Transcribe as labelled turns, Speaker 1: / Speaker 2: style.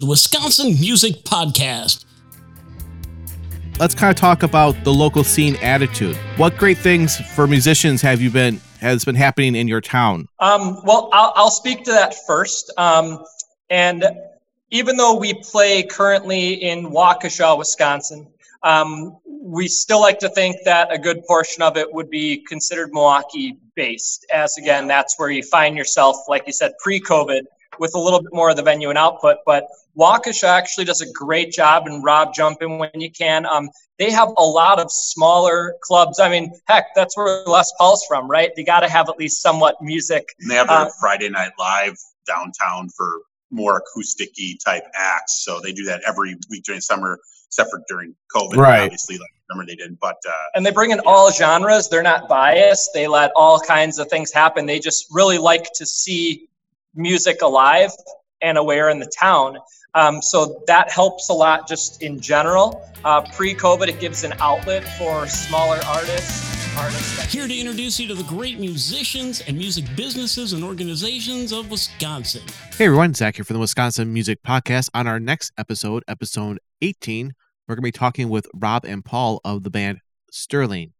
Speaker 1: the Wisconsin Music Podcast.
Speaker 2: Let's kind of talk about the local scene attitude. What great things for musicians have you been has been happening in your town?
Speaker 3: Um, well, I'll, I'll speak to that first. Um, and even though we play currently in Waukesha, Wisconsin, um, we still like to think that a good portion of it would be considered Milwaukee based, as again, that's where you find yourself, like you said, pre COVID, with a little bit more of the venue and output. But Waukesha actually does a great job, and Rob, jump in when you can. Um, they have a lot of smaller clubs. I mean, heck, that's where Les Paul's from, right? They got to have at least somewhat music.
Speaker 4: And they have their
Speaker 3: Uh,
Speaker 4: Friday Night Live downtown for more acousticy type acts. So they do that every week during summer, except for during COVID.
Speaker 2: Right.
Speaker 4: Obviously, like remember they didn't. But uh,
Speaker 3: and they bring in all genres. They're not biased. They let all kinds of things happen. They just really like to see music alive and aware in the town. Um, so that helps a lot just in general. Uh, pre-COVID, it gives an outlet for smaller artists, artists
Speaker 1: Here to introduce you to the great musicians and music businesses and organizations of Wisconsin.
Speaker 2: Hey everyone, Zach here from the Wisconsin Music Podcast. On our next episode, episode 18, we're going to be talking with Rob and Paul of the band Sterling.